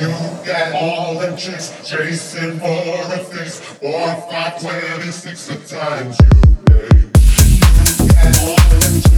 You got all the tricks, chasing for the fix. Four, five, twenty-six, sometimes you, babe. You got all the tricks.